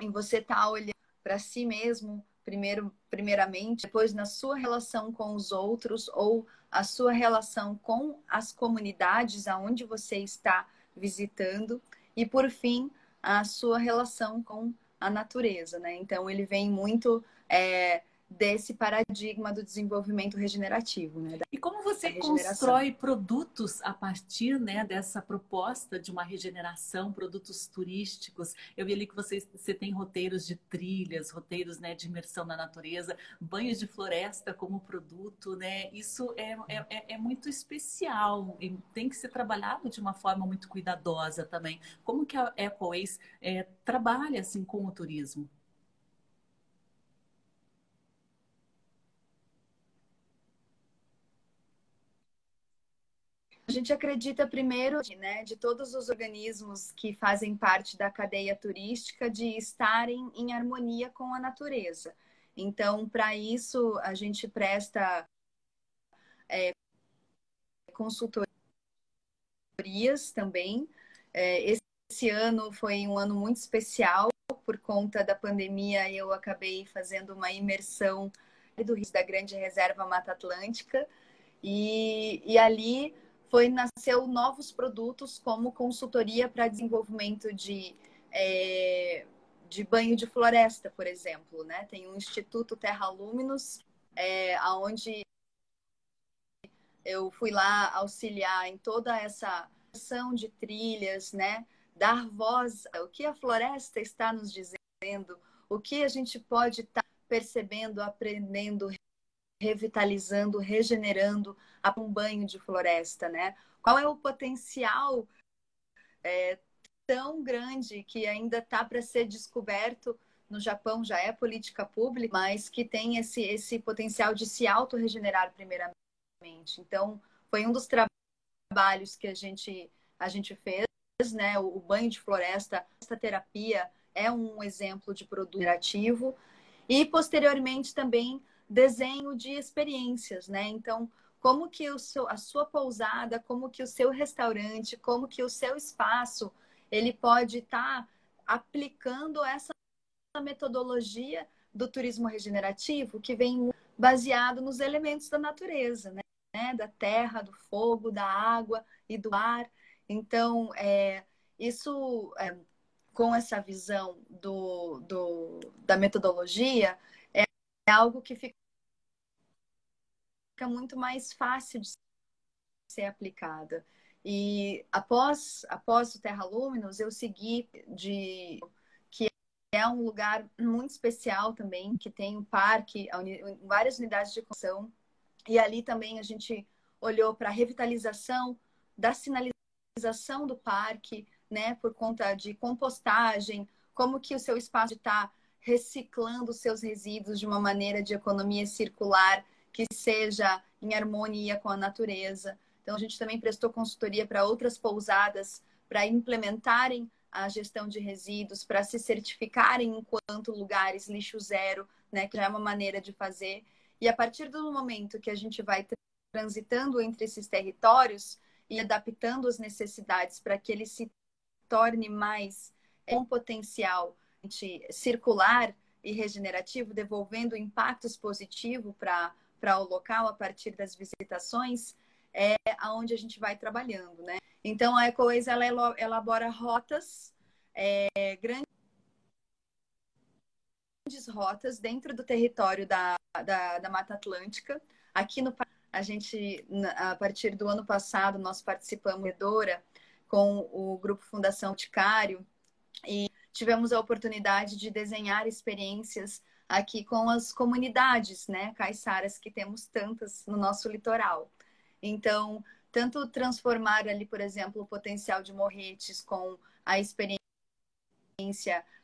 em você estar tá olhando para si mesmo, primeiro, primeiramente, depois na sua relação com os outros ou a sua relação com as comunidades aonde você está visitando e por fim a sua relação com a natureza, né? Então ele vem muito é, desse paradigma do desenvolvimento regenerativo, né? E como você constrói produtos a partir né, dessa proposta de uma regeneração, produtos turísticos? Eu vi ali que você, você tem roteiros de trilhas, roteiros né, de imersão na natureza, banhos de floresta como produto, né? Isso é, é, é, é muito especial e tem que ser trabalhado de uma forma muito cuidadosa também. Como que a EcoWays é, trabalha assim com o turismo? A gente acredita primeiro, né, de todos os organismos que fazem parte da cadeia turística de estarem em harmonia com a natureza. Então, para isso, a gente presta é, consultorias também. É, esse ano foi um ano muito especial por conta da pandemia. Eu acabei fazendo uma imersão do Rio da Grande Reserva Mata Atlântica e, e ali foi nasceu novos produtos como consultoria para desenvolvimento de, é, de banho de floresta, por exemplo. Né? Tem um Instituto Terra Luminos, é, onde eu fui lá auxiliar em toda essa ação de trilhas, né? dar voz ao que a floresta está nos dizendo, o que a gente pode estar tá percebendo, aprendendo, revitalizando, regenerando a um banho de floresta, né? Qual é o potencial é, tão grande que ainda está para ser descoberto no Japão já é política pública, mas que tem esse, esse potencial de se autorregenerar primeiramente. Então, foi um dos trabalhos que a gente, a gente fez, né? O, o banho de floresta, essa terapia é um exemplo de produto ativo. E, posteriormente, também desenho de experiências, né? Então, como que o seu, a sua pousada, como que o seu restaurante, como que o seu espaço, ele pode estar tá aplicando essa metodologia do turismo regenerativo que vem baseado nos elementos da natureza, né? Da terra, do fogo, da água e do ar. Então, é, isso, é, com essa visão do, do, da metodologia, é algo que fica fica muito mais fácil de ser aplicada. E após, após o Terra Luminos, eu segui de que é um lugar muito especial também, que tem um parque, várias unidades de construção. E ali também a gente olhou para a revitalização da sinalização do parque, né, por conta de compostagem, como que o seu espaço está reciclando os seus resíduos de uma maneira de economia circular que seja em harmonia com a natureza. Então, a gente também prestou consultoria para outras pousadas para implementarem a gestão de resíduos, para se certificarem enquanto lugares lixo zero, né, que já é uma maneira de fazer. E a partir do momento que a gente vai transitando entre esses territórios e adaptando as necessidades para que ele se torne mais é, um potencial circular e regenerativo, devolvendo impactos positivos para para o local a partir das visitações, é aonde a gente vai trabalhando, né? Então, a EcoWays, ela elabora rotas, é, grandes rotas dentro do território da, da, da Mata Atlântica. Aqui no a gente, a partir do ano passado, nós participamos Edora com o Grupo Fundação Ticário e tivemos a oportunidade de desenhar experiências aqui com as comunidades, né, caiçaras, que temos tantas no nosso litoral. Então, tanto transformar ali, por exemplo, o potencial de Morretes com a experiência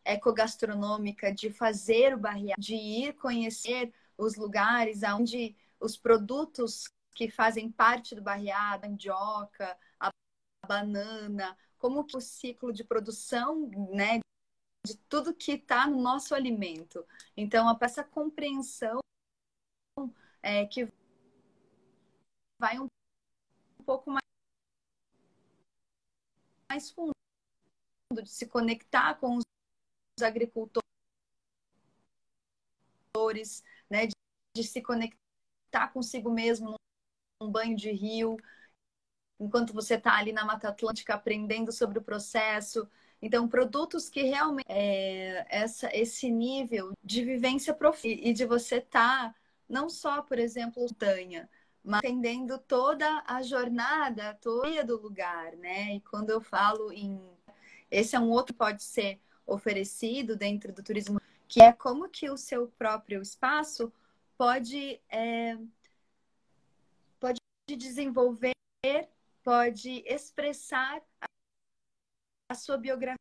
ecogastronômica de fazer o barrial, de ir conhecer os lugares onde os produtos que fazem parte do barriado, a mandioca, a banana, como que o ciclo de produção, né, de tudo que está no nosso alimento. Então, essa compreensão é, que vai um, pouco mais, mais fundo, de se conectar com os agricultores, né, de, de se conectar consigo mesmo num banho de rio, enquanto você está ali na Mata Atlântica aprendendo sobre o processo, então, produtos que realmente é, essa, esse nível de vivência profunda e de você estar tá, não só, por exemplo, montanha, entendendo toda a jornada, toda do lugar, né? E quando eu falo em esse é um outro que pode ser oferecido dentro do turismo, que é como que o seu próprio espaço pode é, pode desenvolver, pode expressar a sua biografia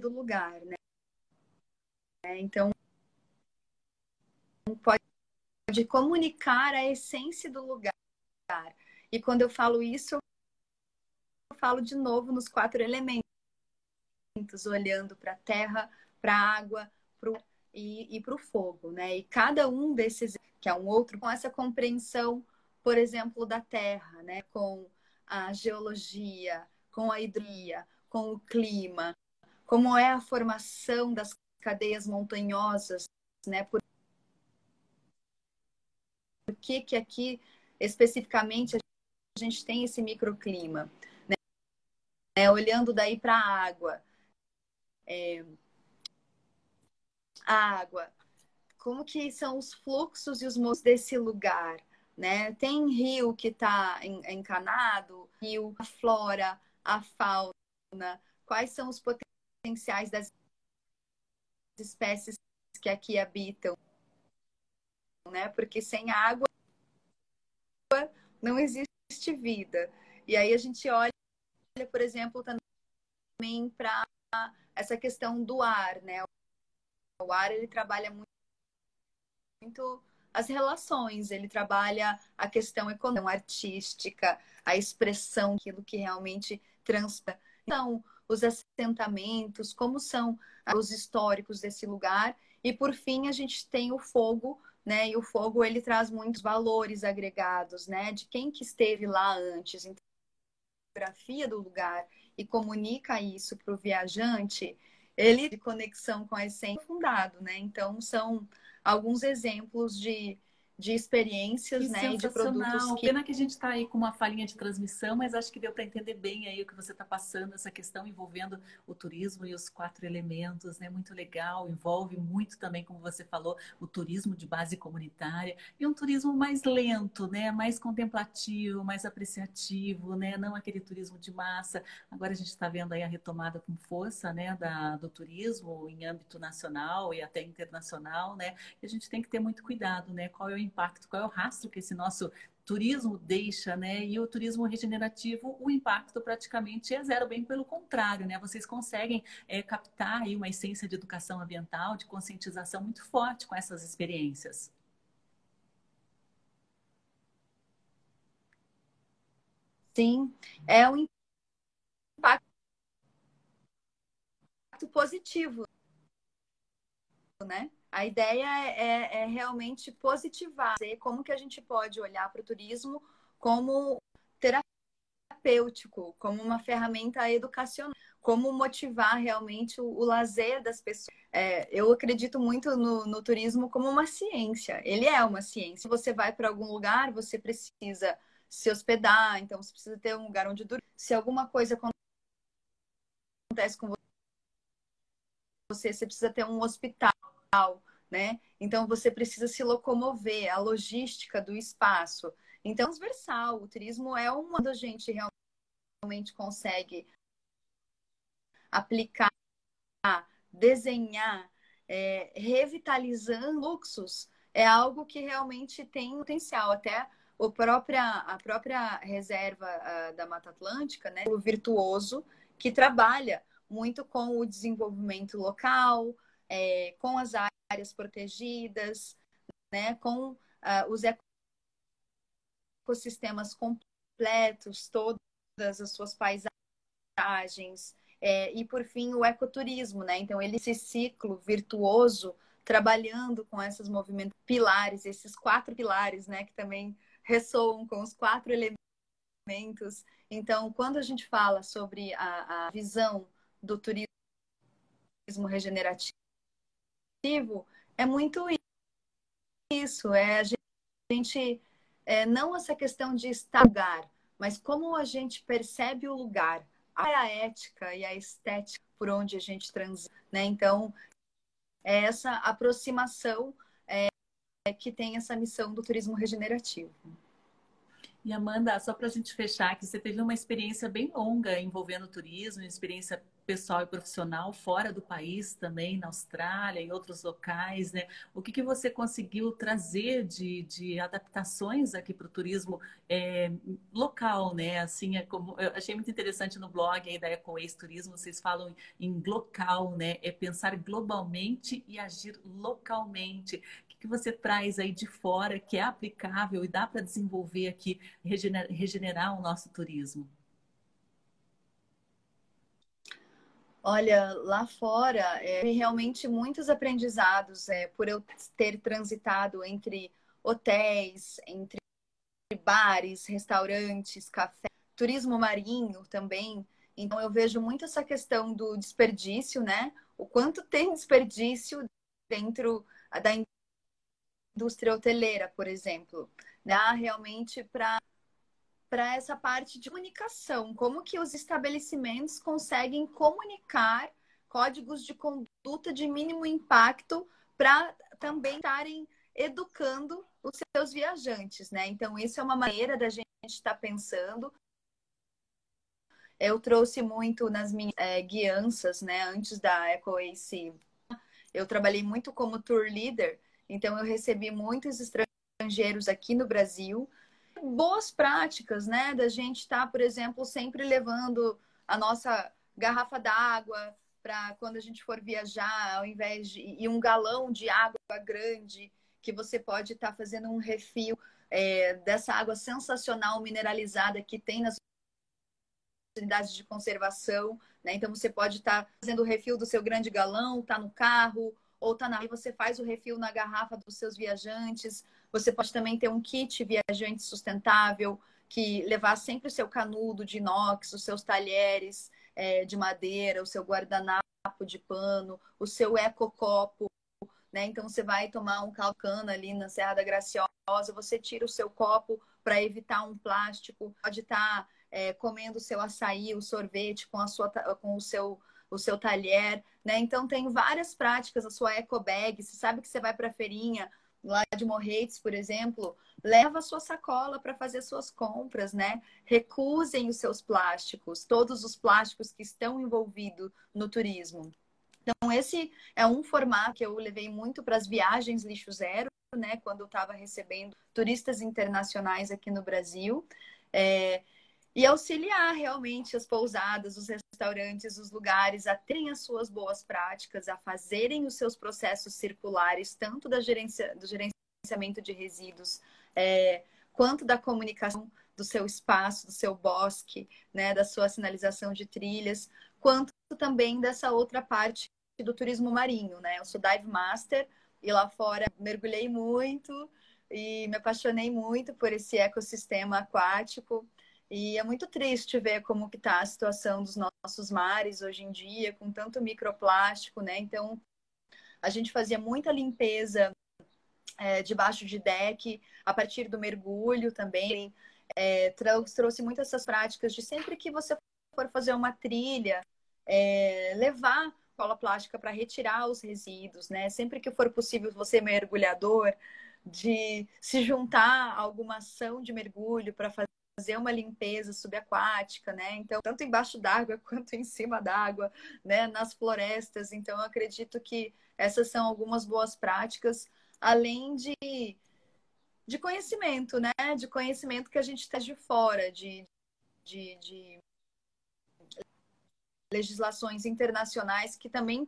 do lugar, né? Então pode de comunicar a essência do lugar. E quando eu falo isso, eu falo de novo nos quatro elementos, olhando para a terra, para a água e, e para o fogo, né? E cada um desses, que é um outro, com essa compreensão, por exemplo, da terra, né? Com a geologia, com a hidria, com o clima, como é a formação das cadeias montanhosas, né? Por que, que aqui especificamente a gente tem esse microclima. Né? É, olhando daí para a água. É, a água. Como que são os fluxos e os movimentos desse lugar? Né? Tem rio que está encanado, rio, a flora, a fauna, quais são os potenciais das espécies que aqui habitam, né? Porque sem água não existe vida. E aí a gente olha, por exemplo, também para essa questão do ar, né? O ar ele trabalha muito, muito as relações, ele trabalha a questão econômica, artística, a expressão, aquilo que realmente transpara. Então, os assentamentos, como são os históricos desse lugar. E por fim, a gente tem o fogo né? E o fogo ele traz muitos valores agregados, né? De quem que esteve lá antes, então, a geografia do lugar e comunica isso para o viajante, ele de conexão com a essência fundado, né? Então são alguns exemplos de de experiências, que né, e de produtos que... Pena que a gente está aí com uma falinha de transmissão, mas acho que deu para entender bem aí o que você está passando, essa questão envolvendo o turismo e os quatro elementos, né? Muito legal, envolve muito também, como você falou, o turismo de base comunitária e um turismo mais lento, né? Mais contemplativo, mais apreciativo, né? Não aquele turismo de massa. Agora a gente está vendo aí a retomada com força, né, da, do turismo em âmbito nacional e até internacional, né? E a gente tem que ter muito cuidado, né? Qual é o impacto, qual é o rastro que esse nosso turismo deixa, né? E o turismo regenerativo, o impacto praticamente é zero, bem pelo contrário, né? Vocês conseguem é, captar aí uma essência de educação ambiental, de conscientização muito forte com essas experiências. Sim, é um impacto positivo, né? A ideia é, é realmente positivar, como que a gente pode olhar para o turismo como terapêutico, como uma ferramenta educacional, como motivar realmente o, o lazer das pessoas. É, eu acredito muito no, no turismo como uma ciência. Ele é uma ciência. Você vai para algum lugar, você precisa se hospedar, então você precisa ter um lugar onde dormir. Se alguma coisa acontece com você, você precisa ter um hospital né? Então você precisa se locomover, a logística do espaço. Então, transversal, o turismo é uma da gente realmente consegue aplicar, desenhar, é, revitalizando luxos, é algo que realmente tem potencial. Até o própria, a própria reserva uh, da Mata Atlântica, né, o virtuoso, que trabalha muito com o desenvolvimento local, é, com as áreas protegidas, né, com uh, os ecossistemas completos, todas as suas paisagens, é, e por fim o ecoturismo, né? Então ele esse ciclo virtuoso trabalhando com esses movimentos pilares, esses quatro pilares, né, que também ressoam com os quatro elementos. Então, quando a gente fala sobre a, a visão do turismo regenerativo é muito isso, é a gente é, não essa questão de estar lugar, mas como a gente percebe o lugar, a ética e a estética por onde a gente transita, né? Então, é essa aproximação é, que tem essa missão do turismo regenerativo. E Amanda, só para a gente fechar, que você teve uma experiência bem longa envolvendo turismo, uma experiência pessoal e profissional fora do país também, na Austrália e outros locais, né? O que, que você conseguiu trazer de, de adaptações aqui para o turismo é, local, né? Assim, é como eu achei muito interessante no blog aí da EcoWays Turismo, vocês falam em local, né? É pensar globalmente e agir localmente. O que, que você traz aí de fora que é aplicável e dá para desenvolver aqui, regenerar, regenerar o nosso turismo? Olha, lá fora, é, realmente muitos aprendizados é, por eu ter transitado entre hotéis, entre bares, restaurantes, café, turismo marinho também. Então, eu vejo muito essa questão do desperdício, né? O quanto tem desperdício dentro da indústria hoteleira, por exemplo, né? Realmente para para essa parte de comunicação. Como que os estabelecimentos conseguem comunicar códigos de conduta de mínimo impacto para também estarem educando os seus viajantes, né? Então, isso é uma maneira da gente estar tá pensando. Eu trouxe muito nas minhas é, guianças, né? Antes da EcoAce, eu trabalhei muito como tour leader, então eu recebi muitos estrangeiros aqui no Brasil boas práticas, né? Da gente estar, tá, por exemplo, sempre levando a nossa garrafa d'água para quando a gente for viajar, ao invés de e um galão de água grande que você pode estar tá fazendo um refil é, dessa água sensacional mineralizada que tem nas unidades de conservação, né? Então você pode estar tá fazendo o refil do seu grande galão, tá no carro ou tá na e você faz o refil na garrafa dos seus viajantes você pode também ter um kit viajante sustentável, que levar sempre o seu canudo de inox, os seus talheres é, de madeira, o seu guardanapo de pano, o seu ecocopo. Né? Então, você vai tomar um calcana ali na Serra da Graciosa, você tira o seu copo para evitar um plástico, pode estar tá, é, comendo o seu açaí, o sorvete com, a sua, com o seu o seu talher, né? Então tem várias práticas, a sua eco bag, você sabe que você vai para a feirinha, lá de Morretes, por exemplo, leva a sua sacola para fazer suas compras, né? Recusem os seus plásticos, todos os plásticos que estão envolvidos no turismo. Então, esse é um formato que eu levei muito para as viagens lixo zero, né? Quando eu estava recebendo turistas internacionais aqui no Brasil. É, e auxiliar realmente as pousadas, os restaurantes, os lugares a terem as suas boas práticas, a fazerem os seus processos circulares, tanto da gerência, do gerenciamento de resíduos, é, quanto da comunicação do seu espaço, do seu bosque, né, da sua sinalização de trilhas, quanto também dessa outra parte do turismo marinho, né? Eu sou dive master e lá fora mergulhei muito e me apaixonei muito por esse ecossistema aquático. E é muito triste ver como que está a situação dos nossos mares hoje em dia, com tanto microplástico, né? Então, a gente fazia muita limpeza é, debaixo de deck, a partir do mergulho também. É, trouxe muitas essas práticas de sempre que você for fazer uma trilha, é, levar cola plástica para retirar os resíduos, né? Sempre que for possível, você mergulhador, de se juntar a alguma ação de mergulho para fazer fazer uma limpeza subaquática, né? Então, tanto embaixo d'água [laughs] quanto em cima d'água, né? Nas florestas. Então, eu acredito que essas são algumas boas práticas, além de, de conhecimento, né? De conhecimento que a gente está de fora, de, de, de legislações internacionais que também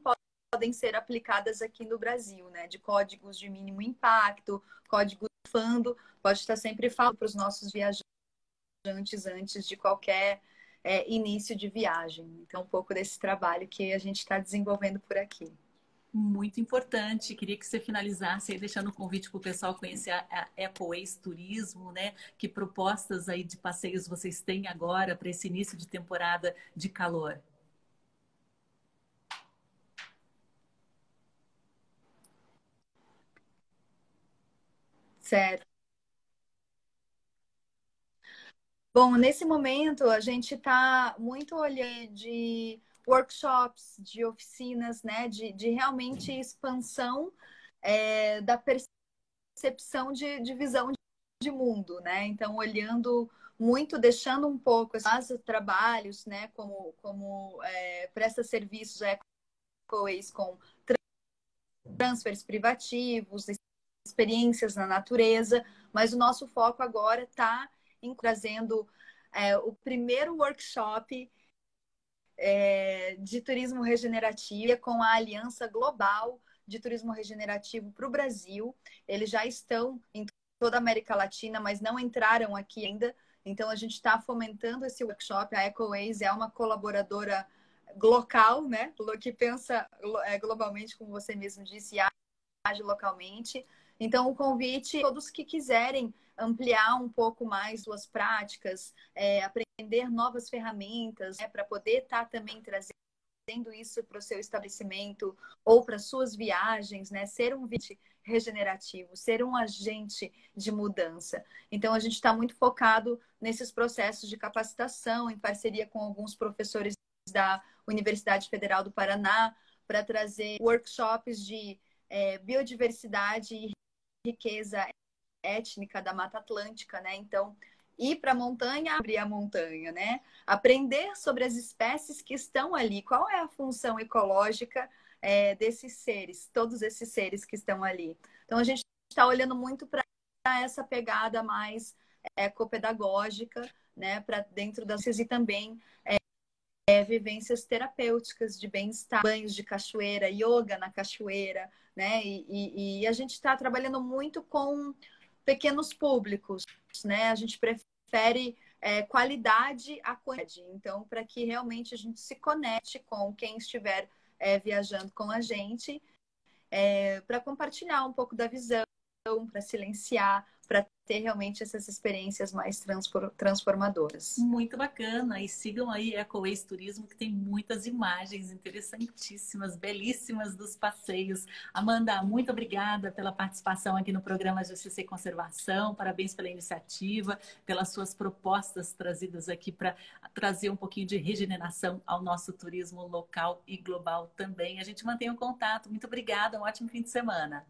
podem ser aplicadas aqui no Brasil, né? De códigos de mínimo impacto, código fando, pode estar sempre falando para os nossos viajantes antes, antes de qualquer é, início de viagem. Então, um pouco desse trabalho que a gente está desenvolvendo por aqui. Muito importante. Queria que você finalizasse aí, deixando um convite para o pessoal conhecer a Ecoways Turismo, né? Que propostas aí de passeios vocês têm agora para esse início de temporada de calor? Certo. Bom, nesse momento a gente está muito olhando de workshops, de oficinas, né, de, de realmente expansão é, da percepção de, de visão de mundo, né? Então, olhando muito, deixando um pouco os trabalhos, né? Como, como é, presta serviços EcoWays com transfers privativos, experiências na natureza, mas o nosso foco agora está trazendo é, o primeiro workshop é, de turismo regenerativo com a Aliança Global de Turismo Regenerativo para o Brasil. Eles já estão em toda a América Latina, mas não entraram aqui ainda. Então, a gente está fomentando esse workshop. A EcoWays é uma colaboradora local, né? Que pensa é, globalmente, como você mesmo disse, e age localmente. Então, o convite, todos que quiserem ampliar um pouco mais suas práticas, é, aprender novas ferramentas, né, para poder estar tá também trazendo isso para o seu estabelecimento ou para suas viagens, né? Ser um convite regenerativo, ser um agente de mudança. Então, a gente está muito focado nesses processos de capacitação, em parceria com alguns professores da Universidade Federal do Paraná, para trazer workshops de é, biodiversidade e riqueza étnica da Mata Atlântica, né? Então, ir para a montanha, abrir a montanha, né? Aprender sobre as espécies que estão ali, qual é a função ecológica é, desses seres, todos esses seres que estão ali. Então, a gente está olhando muito para essa pegada mais ecopedagógica, né? Para dentro das e também é, é, vivências terapêuticas de bem-estar, banhos de cachoeira, yoga na cachoeira, né? E, e, e a gente está trabalhando muito com pequenos públicos, né? A gente prefere é, qualidade a quantidade. Então, para que realmente a gente se conecte com quem estiver é, viajando com a gente, é, para compartilhar um pouco da visão, para silenciar, para ter realmente essas experiências mais transformadoras. Muito bacana. E sigam aí EcoWays Turismo, que tem muitas imagens interessantíssimas, belíssimas dos passeios. Amanda, muito obrigada pela participação aqui no programa Justiça e Conservação. Parabéns pela iniciativa, pelas suas propostas trazidas aqui para trazer um pouquinho de regeneração ao nosso turismo local e global também. A gente mantém o contato. Muito obrigada. Um ótimo fim de semana.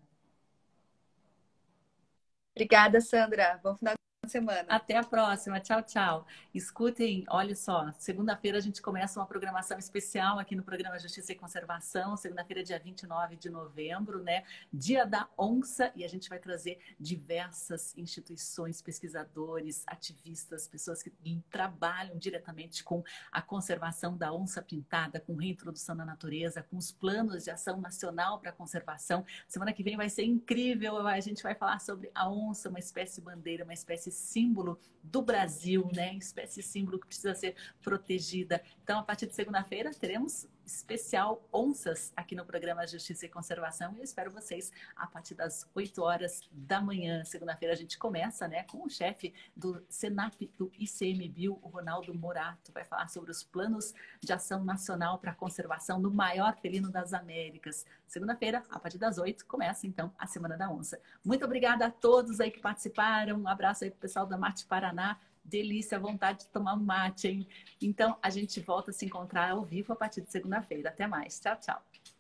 Obrigada, Sandra. Bom final semana. Até a próxima. Tchau, tchau. Escutem, olha só, segunda-feira a gente começa uma programação especial aqui no programa Justiça e Conservação, segunda-feira, dia 29 de novembro, né? Dia da Onça, e a gente vai trazer diversas instituições, pesquisadores, ativistas, pessoas que trabalham diretamente com a conservação da onça pintada, com reintrodução na natureza, com os planos de ação nacional para conservação. Semana que vem vai ser incrível, a gente vai falar sobre a onça, uma espécie bandeira, uma espécie símbolo do Brasil, né? Espécie símbolo que precisa ser protegida. Então, a partir de segunda-feira, teremos especial onças aqui no programa Justiça e Conservação. E eu espero vocês a partir das 8 horas da manhã. Segunda-feira a gente começa, né, com o chefe do Senap do ICMBio, o Ronaldo Morato, vai falar sobre os planos de ação nacional para a conservação do maior felino das Américas. Segunda-feira, a partir das 8, começa então a Semana da Onça. Muito obrigada a todos aí que participaram. Um abraço aí pro pessoal da Mate Paraná delícia, vontade de tomar mate, hein? Então, a gente volta a se encontrar ao vivo a partir de segunda-feira. Até mais. Tchau, tchau.